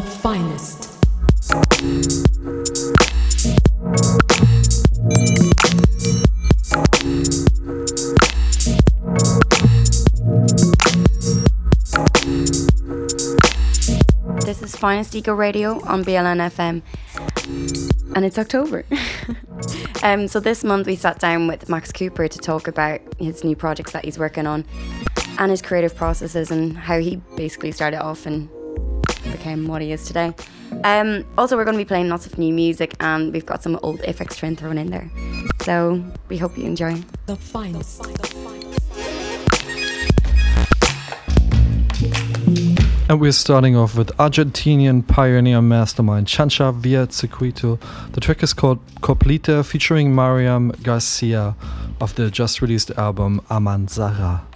the finest. This is Finest Ego Radio on BLN FM, and it's October. um, so this month we sat down with Max Cooper to talk about his new projects that he's working on and his creative processes and how he basically started off and became what he is today. Um, also, we're going to be playing lots of new music, and we've got some old Aphex Twin thrown in there. So we hope you enjoy. The finest. And we're starting off with Argentinian pioneer mastermind Chancha Via Circuito. The track is called Coplita featuring Miriam Garcia of the just released album Amansara.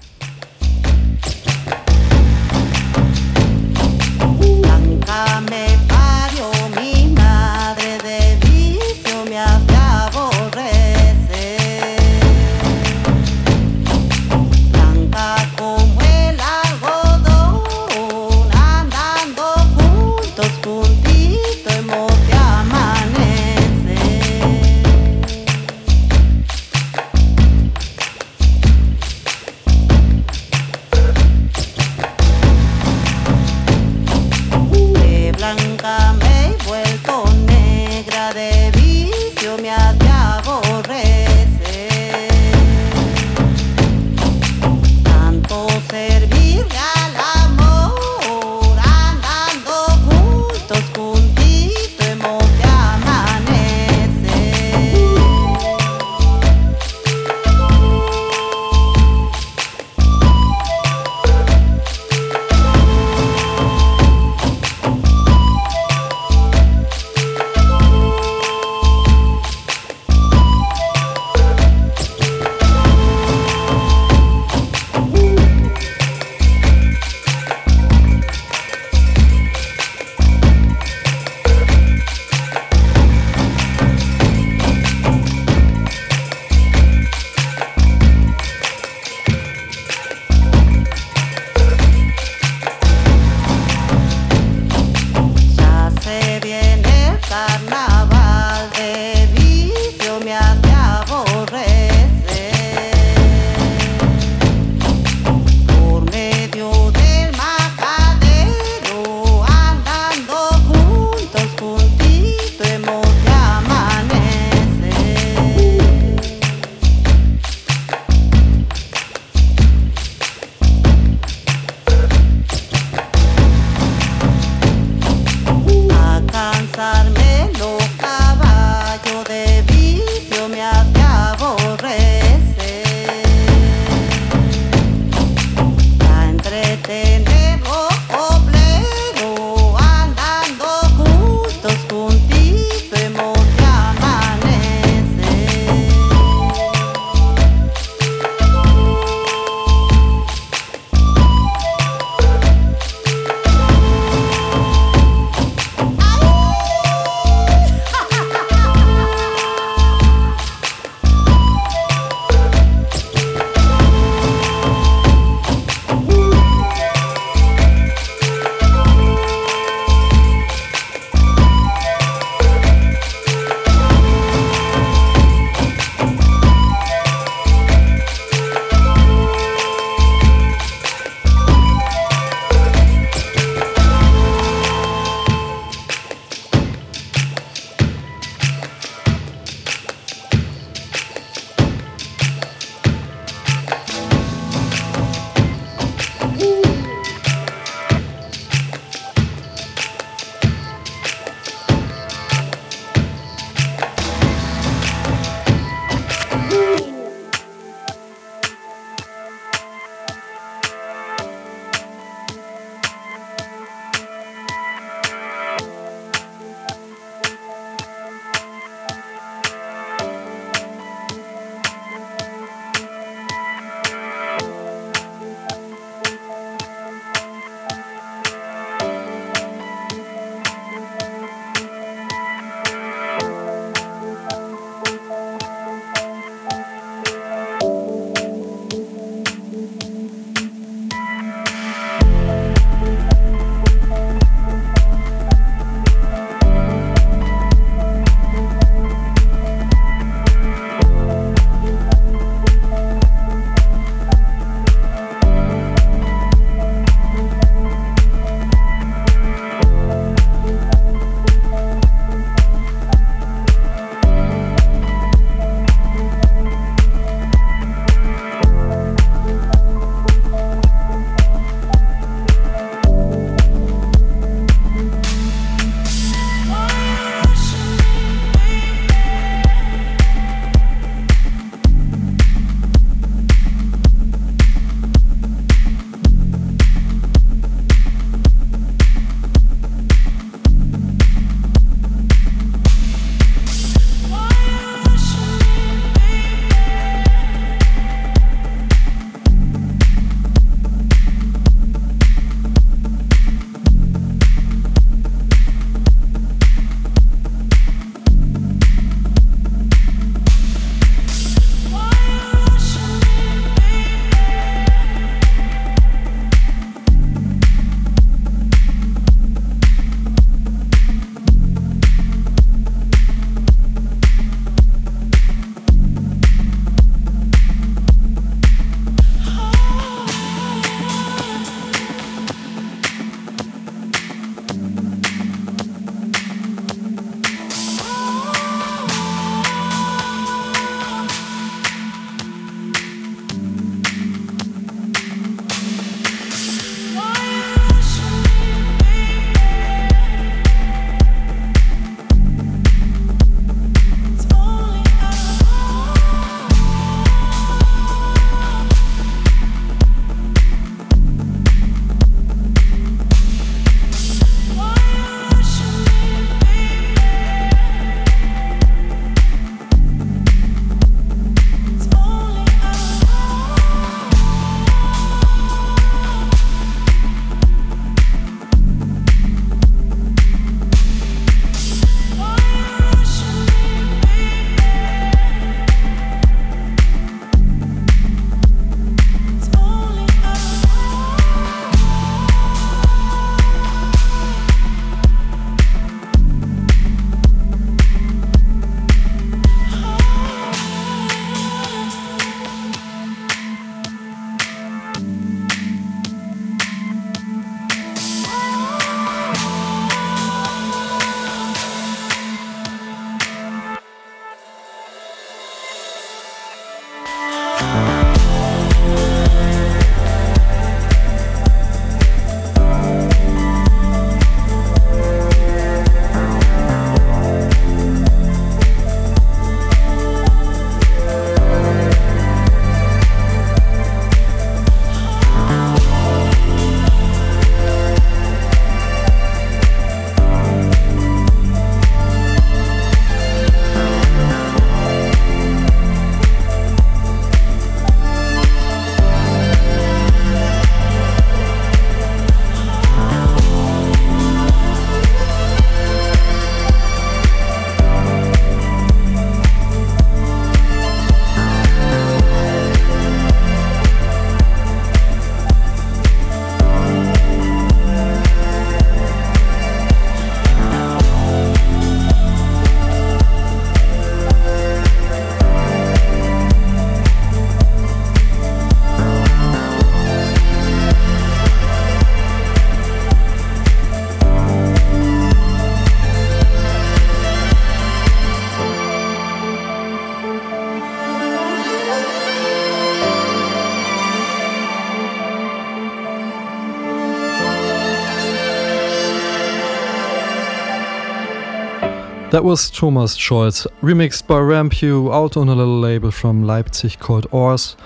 That was Thomas Scholz, remixed by Rampue, out on a little label from Leipzig called Ors.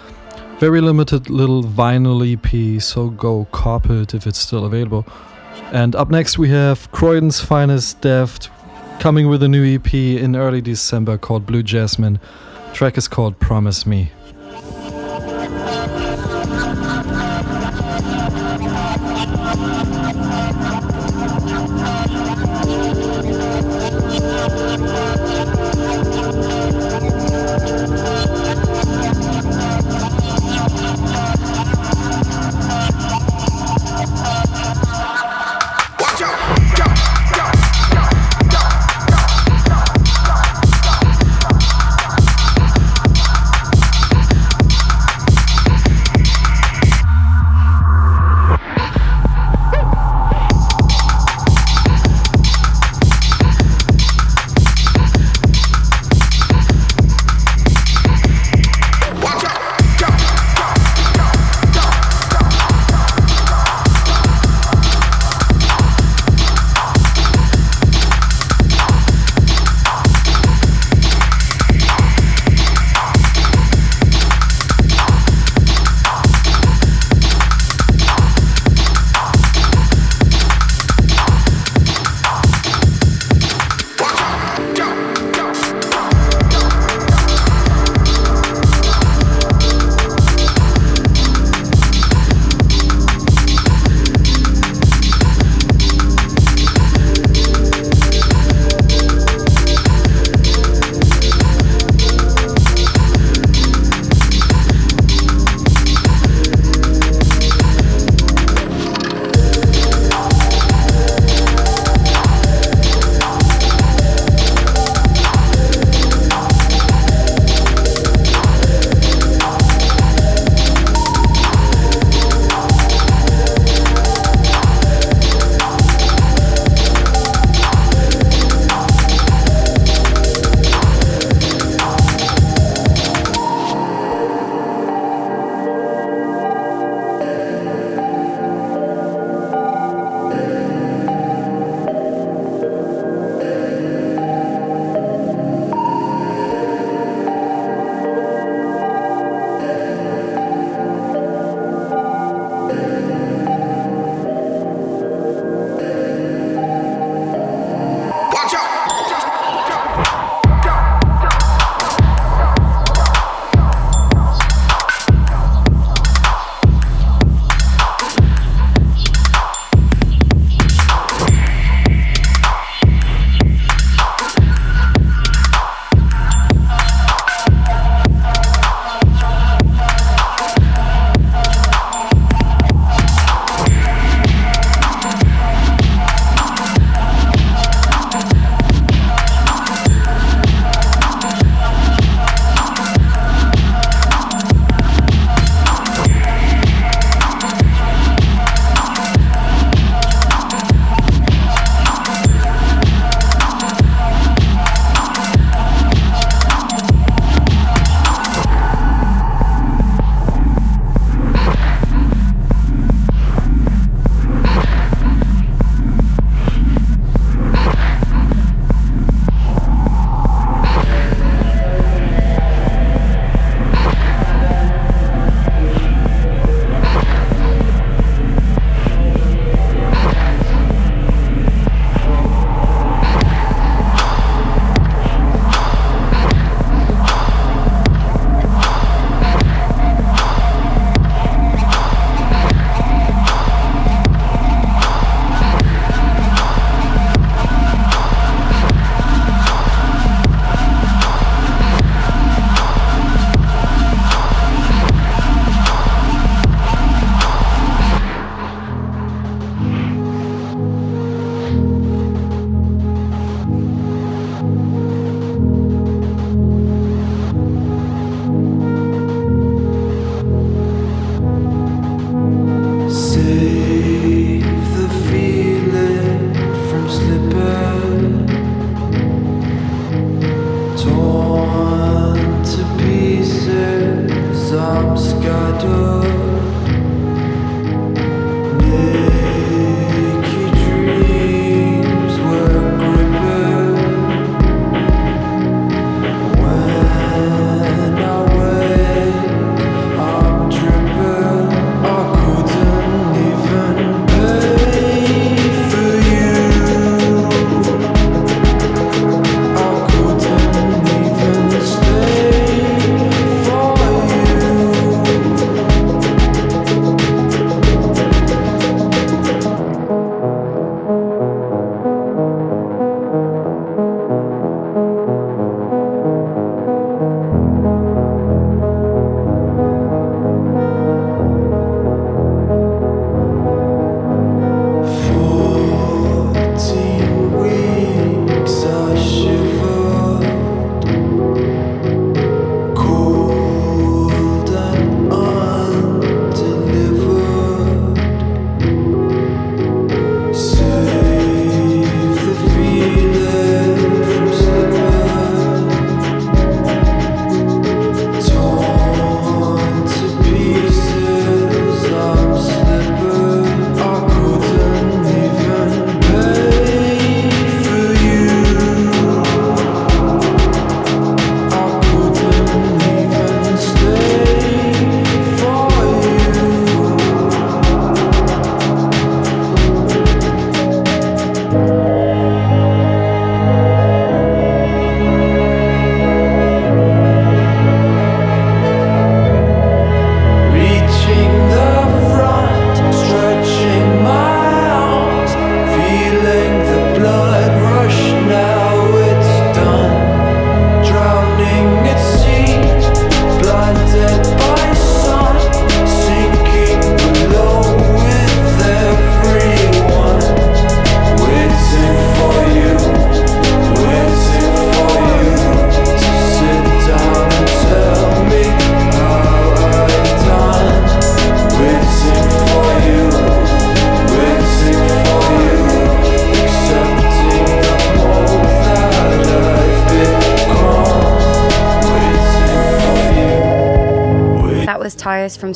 Very limited little vinyl EP, so go cop it if it's still available. And up next we have Croydon's finest Deft coming with a new EP in early December called Blue Jasmine. track is called Promise Me.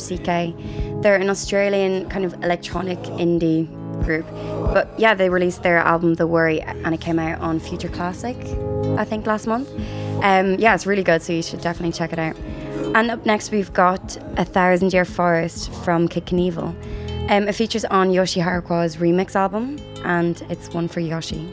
CK. They're an Australian kind of electronic indie group. But yeah, they released their album The Worry and it came out on Future Classic, I think, last month. Um, yeah, it's really good, so you should definitely check it out. And up next, we've got A Thousand Year Forest from Kid Knievel. Um, it features on Yosi Horikawa's remix album, and it's one for Yoshi.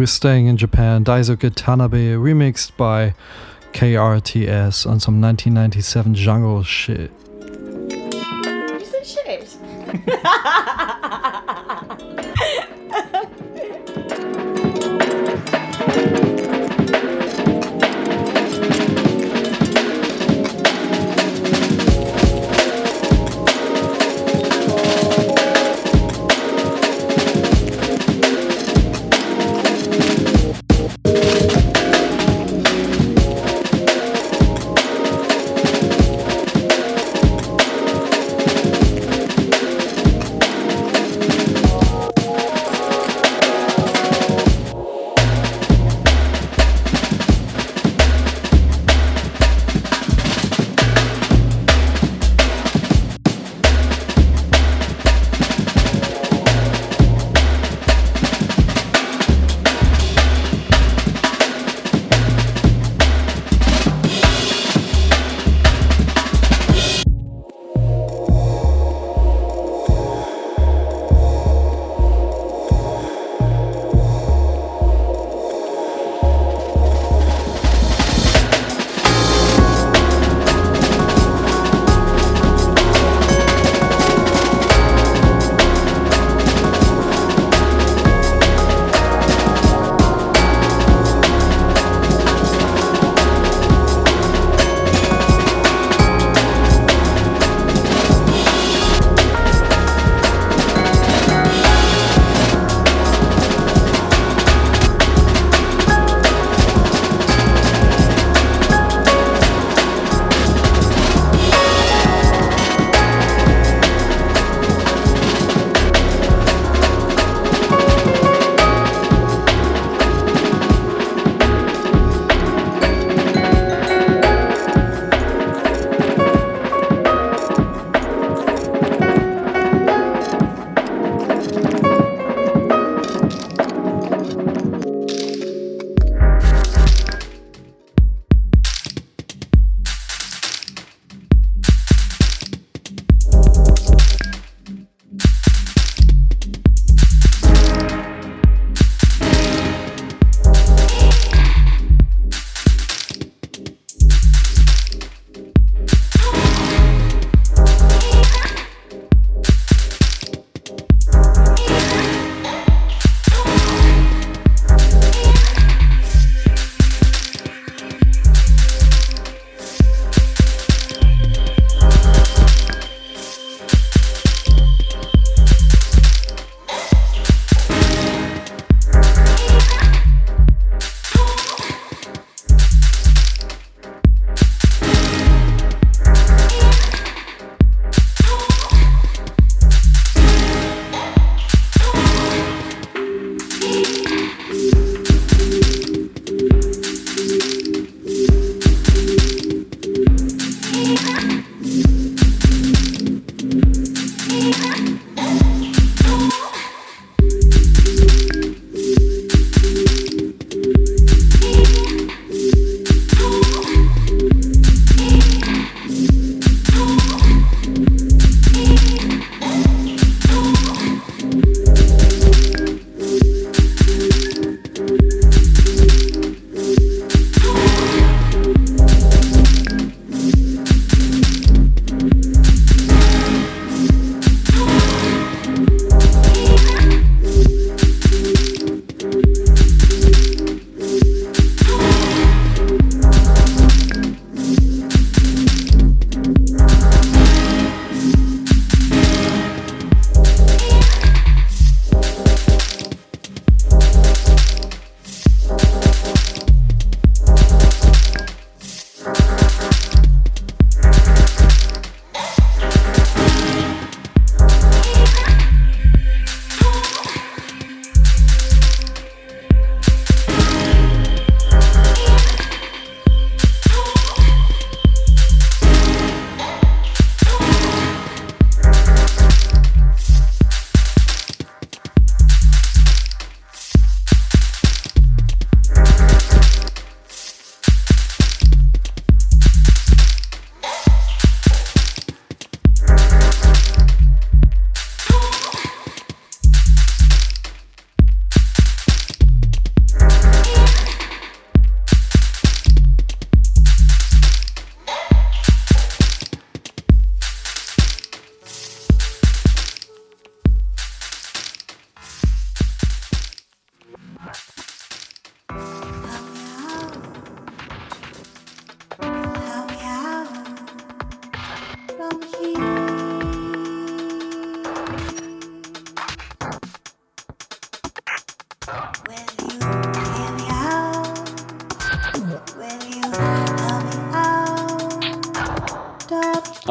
We're staying in Japan. Daisuke Tanabe remixed by KRTS on some 1997 jungle shit.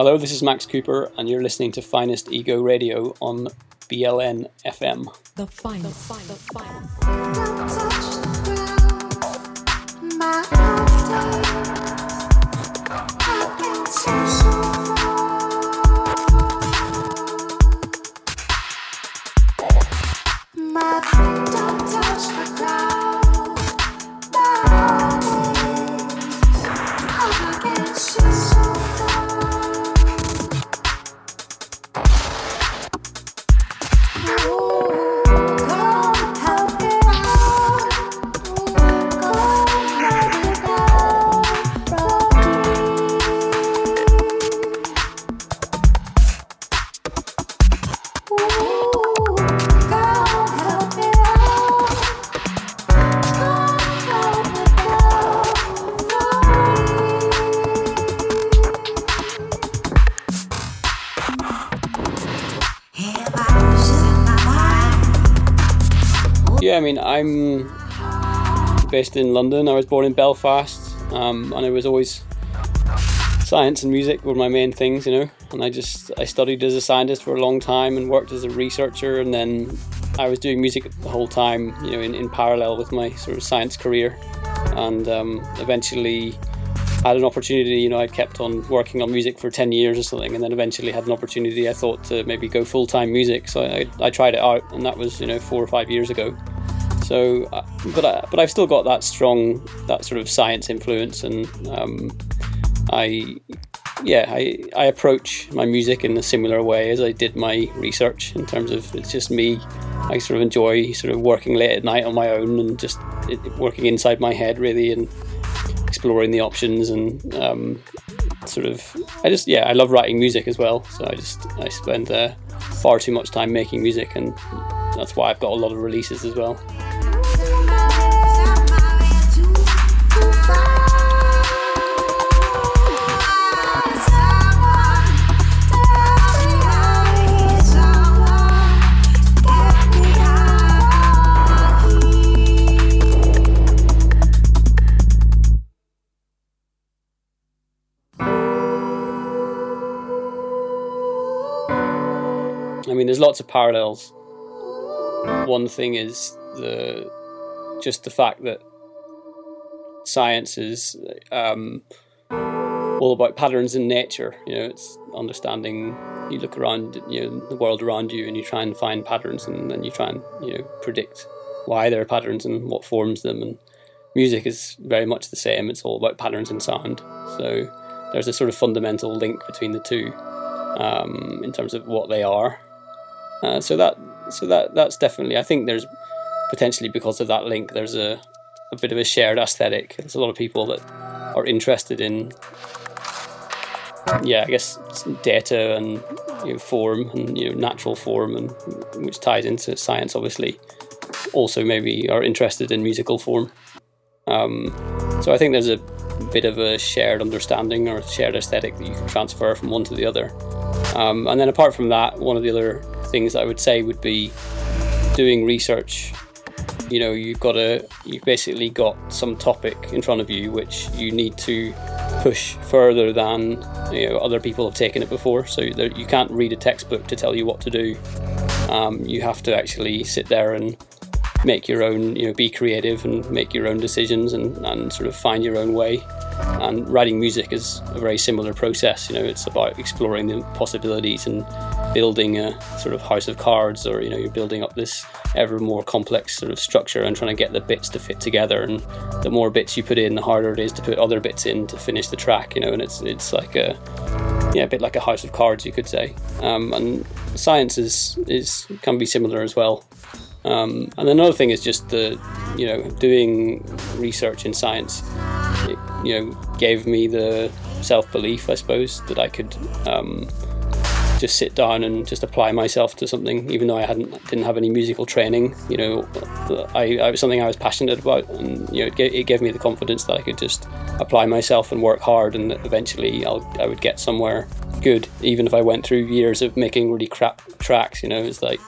Hello, this is Max Cooper, and you're listening to Finest Ego Radio on BLN FM. The finest. The finest. The finest. I mean, I'm based in London. I was born in Belfast, um, and it was always science and music were my main things, you know. And I just I studied as a scientist for a long time and worked as a researcher, and then I was doing music the whole time, you know, in, in parallel with my sort of science career, and um, eventually had an opportunity. You know, I kept on working on music for ten years or something, and then eventually had an opportunity. I thought to maybe go full time music, so I, I tried it out, and that was you know four or five years ago. So, uh, but I, but I've still got that strong that sort of science influence, and um, I yeah I, I approach my music in a similar way as I did my research in terms of it's just me. I sort of enjoy sort of working late at night on my own and just working inside my head really and exploring the options and um, sort of I just yeah I love writing music as well. So I just I spend uh, far too much time making music and that's why I've got a lot of releases as well. Mean, there's lots of parallels. One thing is the just the fact that science is um, all about patterns in nature. You know, it's understanding. You look around, you know, the world around you, and you try and find patterns, and then you try and you know predict why there are patterns and what forms them. And music is very much the same. It's all about patterns in sound. So there's a sort of fundamental link between the two um, in terms of what they are. Uh, so that so that that's definitely I think there's potentially because of that link there's a a bit of a shared aesthetic. There's a lot of people that are interested in yeah I guess data and you know, form and you know natural form and which ties into science obviously. Also maybe are interested in musical form. Um, so I think there's a bit of a shared understanding or shared aesthetic that you can transfer from one to the other. Um, and then apart from that, one of the other things I would say would be doing research. You know, you've got a, you've basically got some topic in front of you which you need to push further than you know other people have taken it before. So there, you can't read a textbook to tell you what to do. Um, you have to actually sit there and make your own, you know, be creative and make your own decisions and, and sort of find your own way. And writing music is a very similar process. You know, it's about exploring the possibilities and building a sort of house of cards, or you know, you're building up this ever more complex sort of structure and trying to get the bits to fit together. And the more bits you put in, the harder it is to put other bits in to finish the track. You know, and it's it's like a yeah, a bit like a house of cards, you could say. Um, and science is is can be similar as well. Um, and another thing is just the, you know, doing research in science. It, you know, gave me the self belief, I suppose, that I could um, just sit down and just apply myself to something, even though I hadn't didn't have any musical training. You know, I, I was something I was passionate about, and you know, it gave, it gave me the confidence that I could just apply myself and work hard, and eventually I'll I would get somewhere good, even if I went through years of making really crap tracks. You know, it's like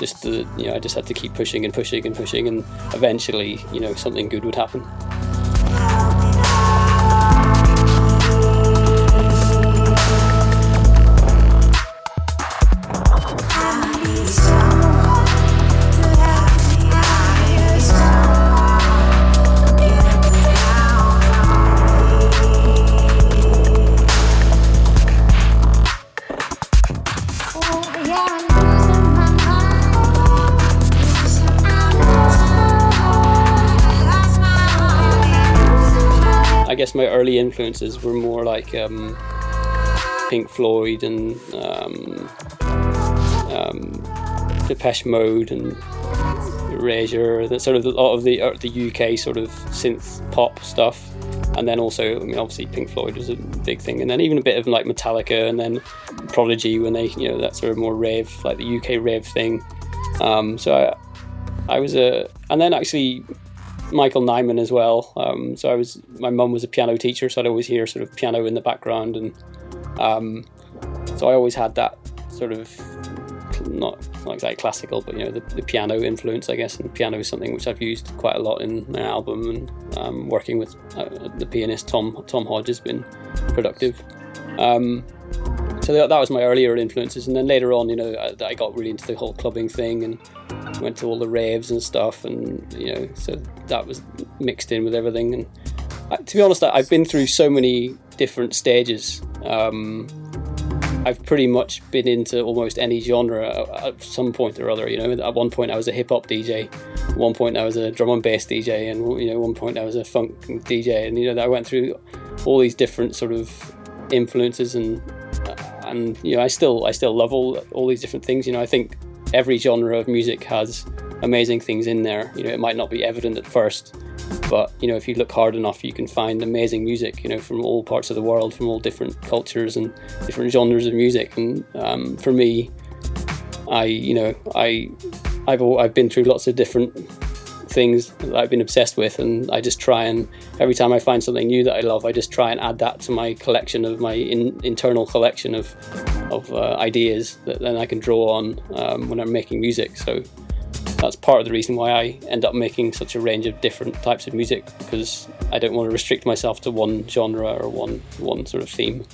just the you know I just had to keep pushing and pushing and pushing, and eventually you know something good would happen. Early influences were more like um, Pink Floyd and um, um, Depeche Mode and Erasure, the sort of a lot of the uh, the UK sort of synth pop stuff, and then also I mean obviously Pink Floyd was a big thing, and then even a bit of like Metallica, and then Prodigy when they you know that sort of more rave like the UK rave thing. Um, so I I was a and then actually Michael Nyman as well. Um, so I was my mum was a piano teacher, so I'd always hear sort of piano in the background, and um, so I always had that sort of not not exactly classical, but you know the, the piano influence, I guess. And piano is something which I've used quite a lot in an album, and um, working with uh, the pianist Tom Tom Hodge has been productive. Um, so that, that was my earlier influences, and then later on, you know, I, I got really into the whole clubbing thing and went to all the raves and stuff, and you know, so that was mixed in with everything. And I, to be honest, I- I've been through so many different stages. Um, I've pretty much been into almost any genre at, some point or other. You know, at one point I was a hip hop DJ, at one point I was a drum and bass DJ, and you know, one point I was a funk DJ, and you know, I went through all these different sort of influences and and you know, I still I still love all all these different things. You know, I think every genre of music has amazing things in there. You know, it might not be evident at first, but you know, if you look hard enough, you can find amazing music. You know, from all parts of the world, from all different cultures and different genres of music. And um, for me, I you know I I've I've been through lots of different things that I've been obsessed with, and I just try and every time I find something new that I love, I just try and add that to my collection of my in, internal collection of of uh, ideas that then I can draw on um, when I'm making music. So that's part of the reason why I end up making such a range of different types of music because I don't want to restrict myself to one genre or one one sort of theme.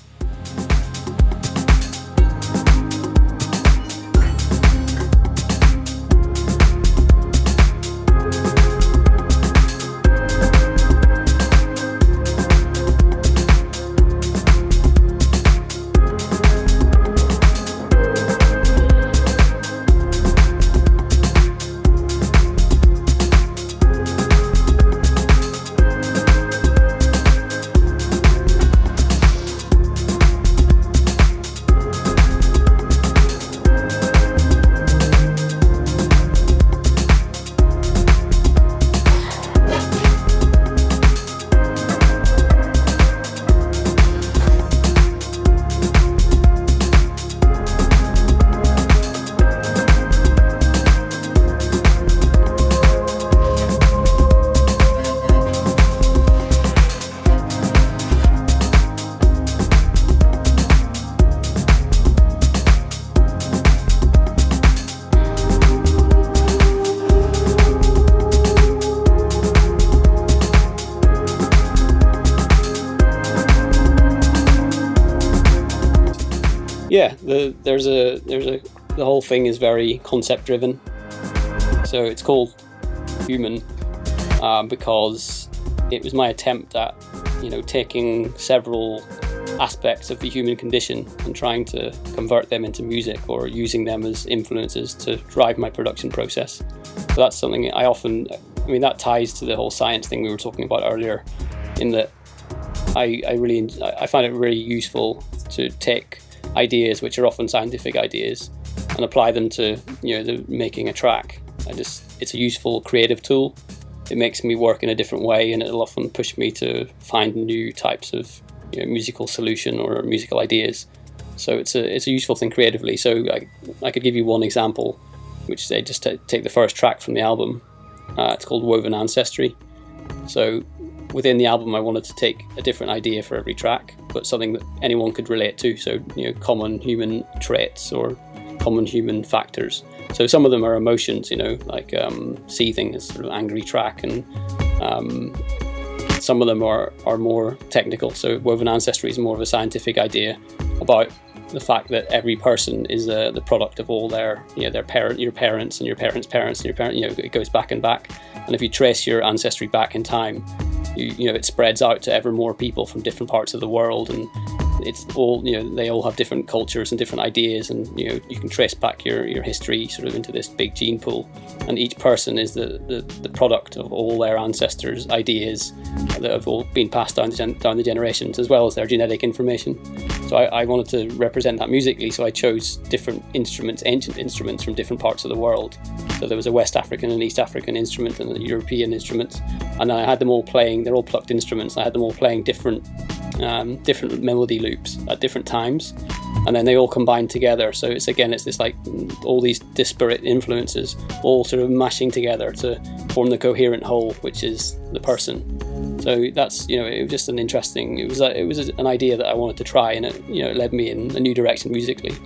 There's a there's a the whole thing is very concept driven. So it's called Human um, because it was my attempt at you know taking several aspects of the human condition and trying to convert them into music or using them as influences to drive my production process. So that's something I often, I mean, that ties to the whole science thing we were talking about earlier, in that I, I really I find it really useful to take ideas which are often scientific ideas and apply them to you know the making a track. I just it's a useful creative tool. It makes me work in a different way, and it'll often push me to find new types of you know, musical solution or musical ideas. So it's a it's a useful thing creatively. So I, I could give you one example, which is just to take the first track from the album. Uh, it's called Woven Ancestry. So within the album, I wanted to take a different idea for every track, but something that anyone could relate to. So, you know, common human traits or common human factors. So some of them are emotions, you know, like um, seething is sort of angry track, and um, some of them are, are more technical. So woven ancestry is more of a scientific idea about the fact that every person is uh, the product of all their, you know, their parent, your parents, and your parents' parents, and your parent. You know, it goes back and back. And if you trace your ancestry back in time, you, you know, it spreads out to ever more people from different parts of the world, and it's all you know they all have different cultures and different ideas and you know you can trace back your, your history sort of into this big gene pool and each person is the, the, the product of all their ancestors ideas that have all been passed down the, down the generations as well as their genetic information so I, I wanted to represent that musically so I chose different instruments ancient instruments from different parts of the world. So there was a West African and East African instrument and a European instrument and I had them all playing they're all plucked instruments I had them all playing different um, different melody loops at different times and then they all combine together. So it's again it's this like all these disparate influences all sort of mashing together to form the coherent whole which is the person. So that's you know it was just an interesting it was a, it was an idea that I wanted to try and it you know it led me in a new direction musically.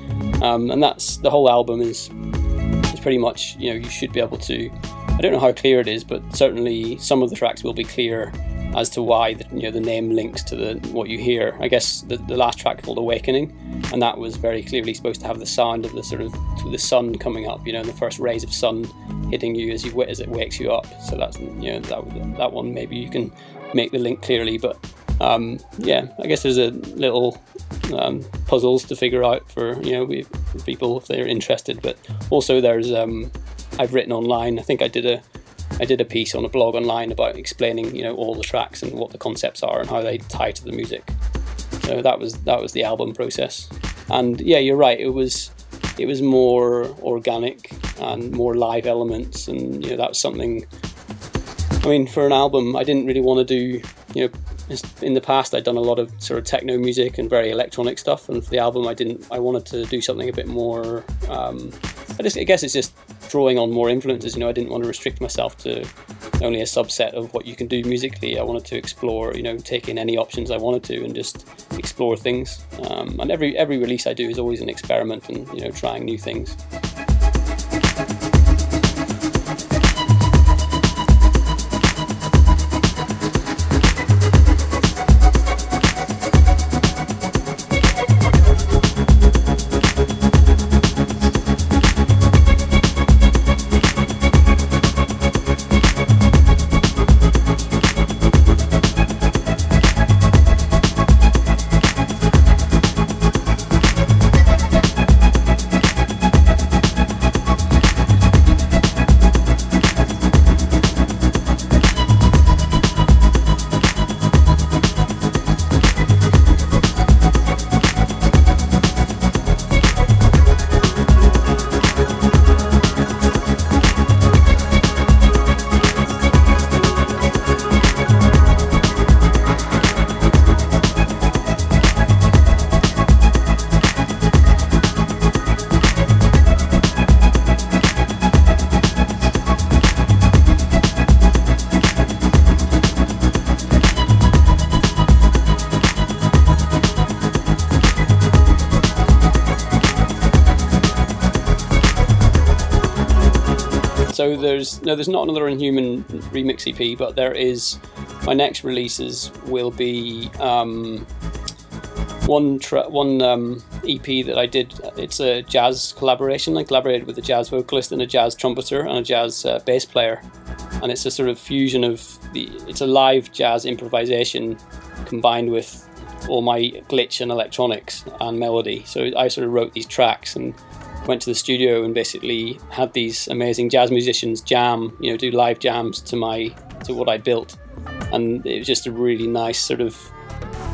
Um, and that's the whole album is is pretty much you know you should be able to I don't know how clear it is but certainly some of the tracks will be clear as to why the, you know the name links to the what you hear. I guess the, the last track called Awakening, and that was very clearly supposed to have the sound of the sort of the sun coming up, you know, the first rays of sun hitting you as you as it wakes you up. So that's you know that that one maybe you can make the link clearly, but um, yeah, I guess there's a little um, puzzles to figure out for you know for people if they're interested. But also there's um, I've written online. I think I did a I did a piece on a blog online about explaining, you know, all the tracks and what the concepts are and how they tie to the music. So that was that was the album process. And yeah, you're right. It was it was more organic and more live elements, and you know that was something. I mean, for an album, I didn't really want to do, you know, in the past I'd done a lot of sort of techno music and very electronic stuff, and for the album I didn't. I wanted to do something a bit more. Um, I just, I guess it's just drawing on more influences. You know, I didn't want to restrict myself to only a subset of what you can do musically. I wanted to explore, you know, take in any options I wanted to and just explore things. Um, and every every release I do is always an experiment and you know trying new things. There's no, there's not another Inhuman remix EP, but there is. My next releases will be um, one tra- one um, EP that I did. It's a jazz collaboration. I collaborated with a jazz vocalist and a jazz trumpeter and a jazz uh, bass player, and it's a sort of fusion of the. It's a live jazz improvisation combined with all my glitch and electronics and melody. So I sort of wrote these tracks and went to the studio and basically had these amazing jazz musicians jam, you know, do live jams to my to what I built, and it was just a really nice sort of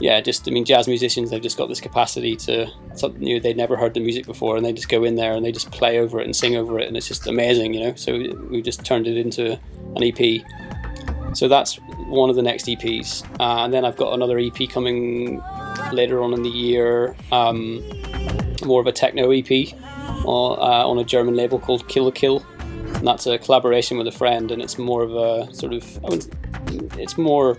yeah, just I mean, jazz musicians they've just got this capacity to something new. they'd never heard the music before, and they just go in there and they just play over it and sing over it, and it's just amazing, you know. So we just turned it into an EP. So that's one of the next EPs, uh, and then I've got another EP coming later on in the year, um, more of a techno EP uh, on a German label called Kill Kill, and that's a collaboration with a friend, and it's more of a sort of I wouldn't- it's more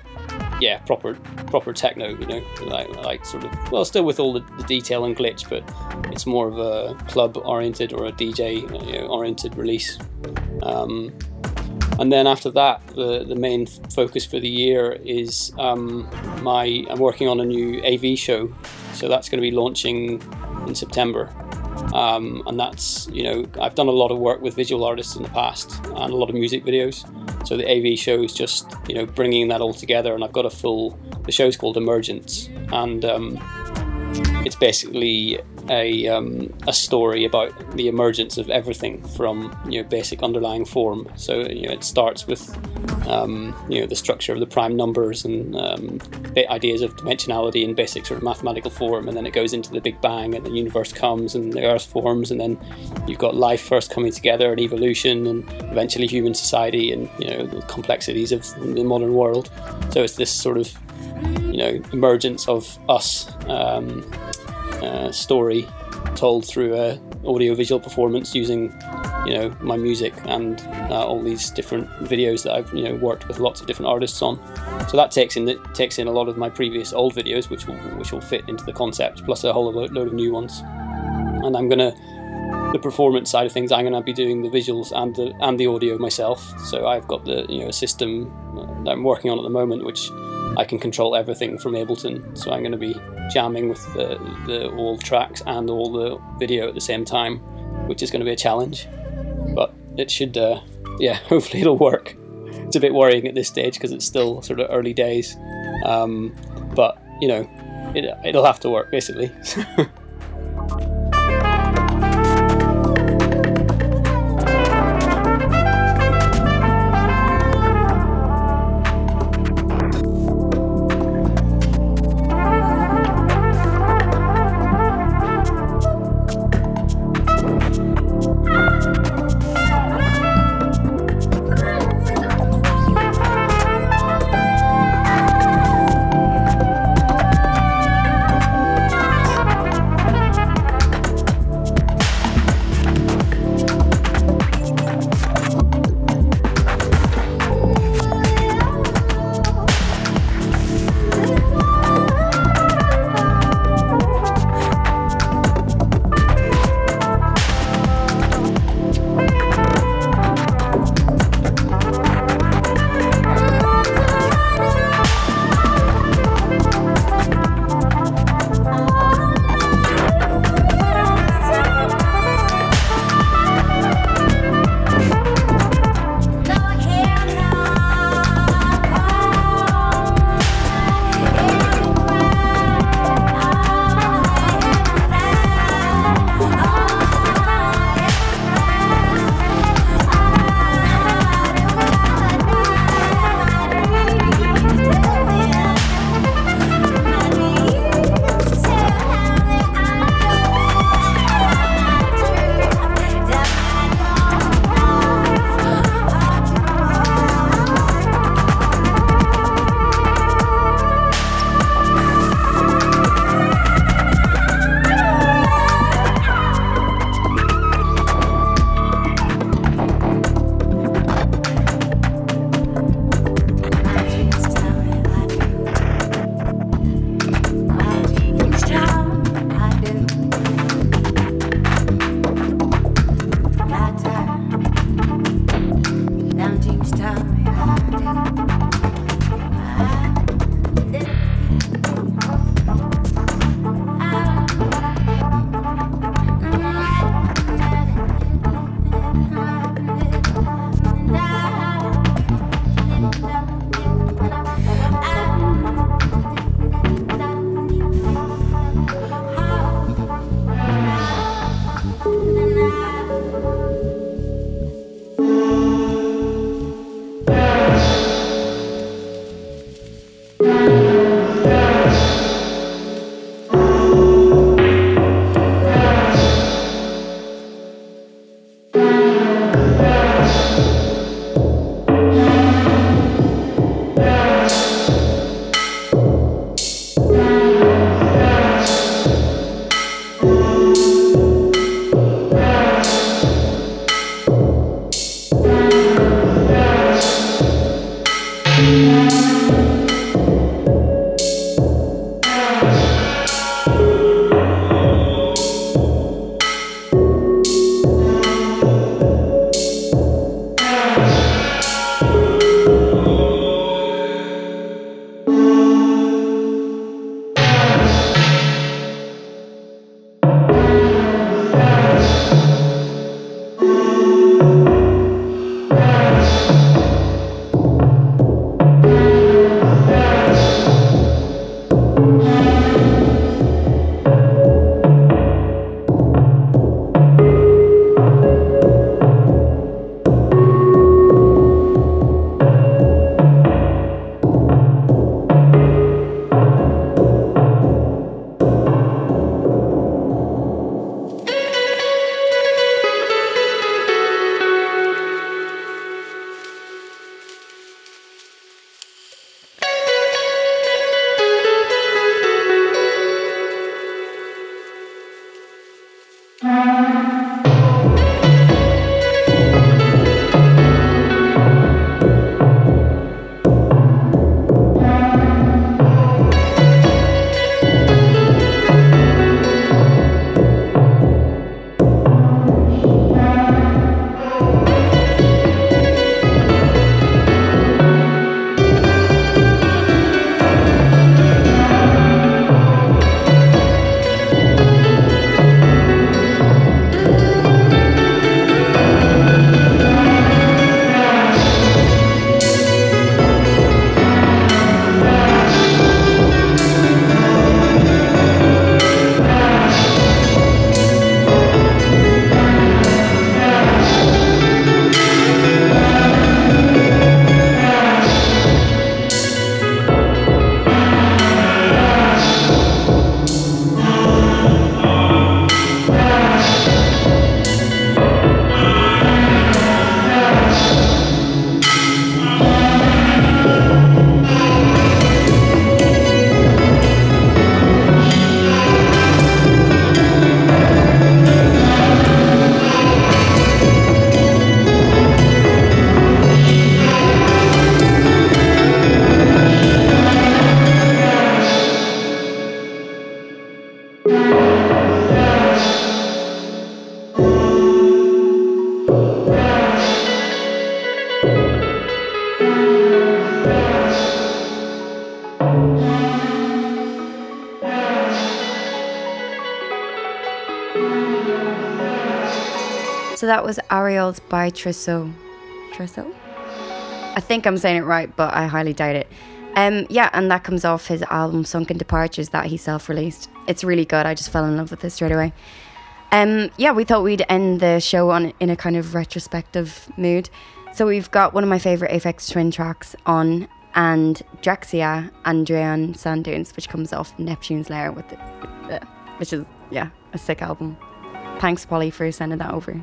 yeah proper proper techno, you know, like like sort of well still with all the, the detail and glitch, but it's more of a club oriented or a DJ you know, oriented release. Um, and then after that, the, the main focus for the year is um, my I'm working on a new AV show, so that's going to be launching in September. Um, and that's you know I've done a lot of work with visual artists in the past and a lot of music videos. So the AV show is just you know bringing that all together, and I've got a full. The show's called Emergence, and um, it's basically a um, a story about the emergence of everything from you know basic underlying form. So you know it starts with um, you know the structure of the prime numbers and um, ideas of dimensionality in basic sort of mathematical form, and then it goes into the Big Bang, and the universe comes, and the Earth forms, and then you've got life first coming together, and evolution, and eventually human society, and you know the complexities of the modern world. So it's this sort of you know emergence of us um, uh, story told through a audiovisual performance using you know my music and uh, all these different videos that I've you know worked with lots of different artists on. So that takes in it takes in a lot of my previous old videos, which will which will fit into the concept, plus a whole load of new ones. And I'm gonna the performance side of things. I'm gonna be doing the visuals and the and the audio myself. So I've got the you know a system that I'm working on at the moment, which I can control everything from Ableton. So I'm going to be jamming with the, the all tracks and all the video at the same time, which is going to be a challenge. But it should, uh, yeah, hopefully it'll work. It's a bit worrying at this stage because it's still sort of early days. Um, but you know, it, it'll have to work basically. that was Ariel's by Trousseau. Trousseau? I think I'm saying it right, but I highly doubt it. Um, yeah, and that comes off his album Sunken Departures that he self released. It's really good. I just fell in love with it straight away. Um, yeah, we thought we'd end the show on in a kind of retrospective mood. So we've got one of my favorite Aphex Twin tracks on, and Drexciya Andreaen Sand Dunes, which comes off Neptune's Lair, with the, uh, which is yeah a sick album. Thanks, Polly, for sending that over.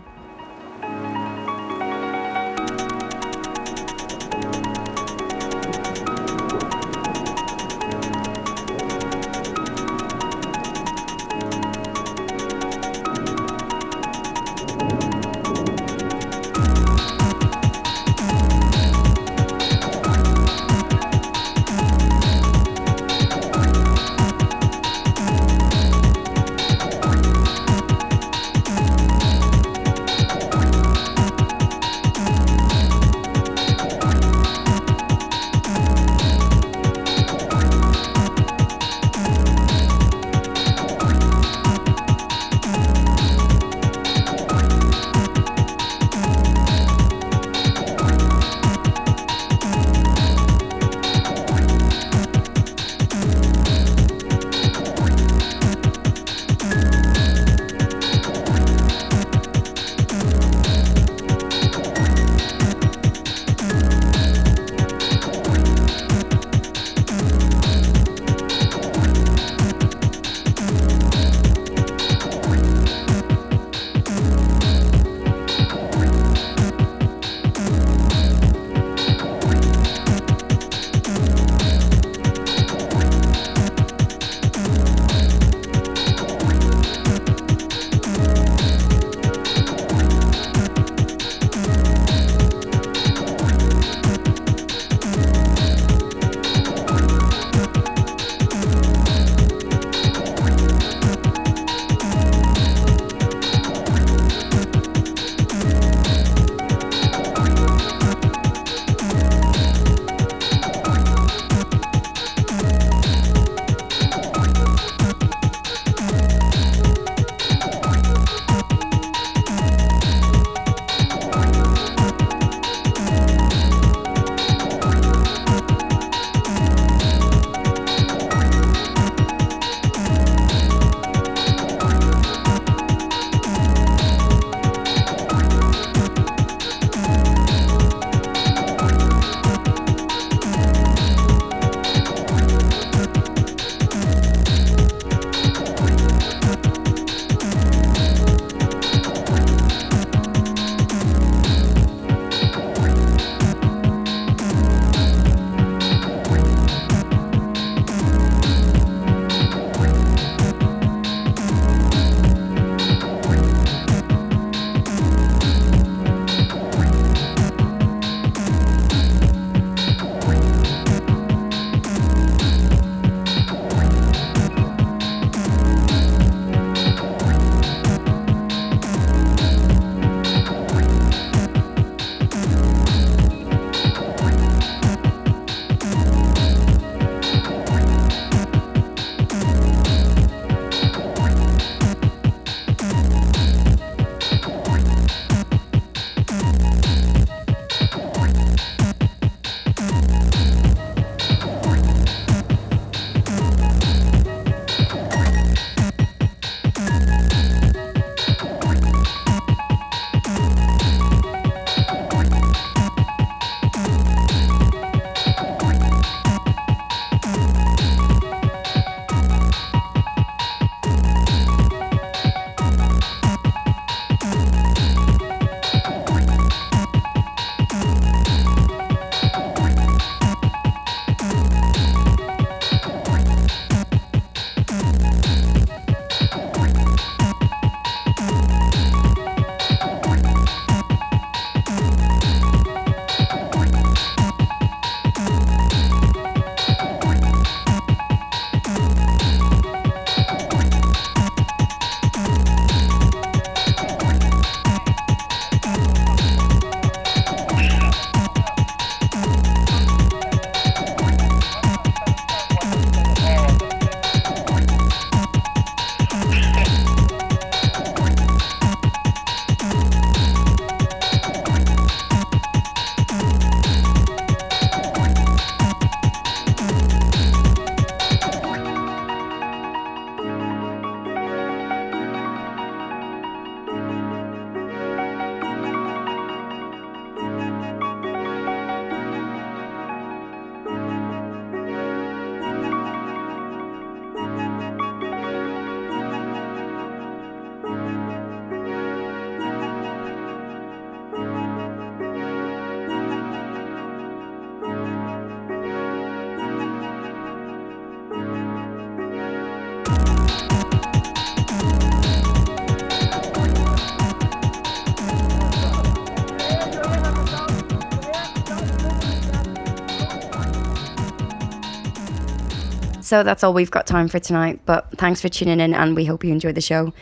So that's all we've got time for tonight. But thanks for tuning in, and we hope you enjoyed the show.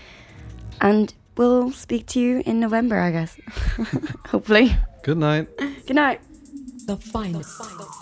And we'll speak to you in November, I guess. Hopefully. Good night. Good night. The finest. Bye.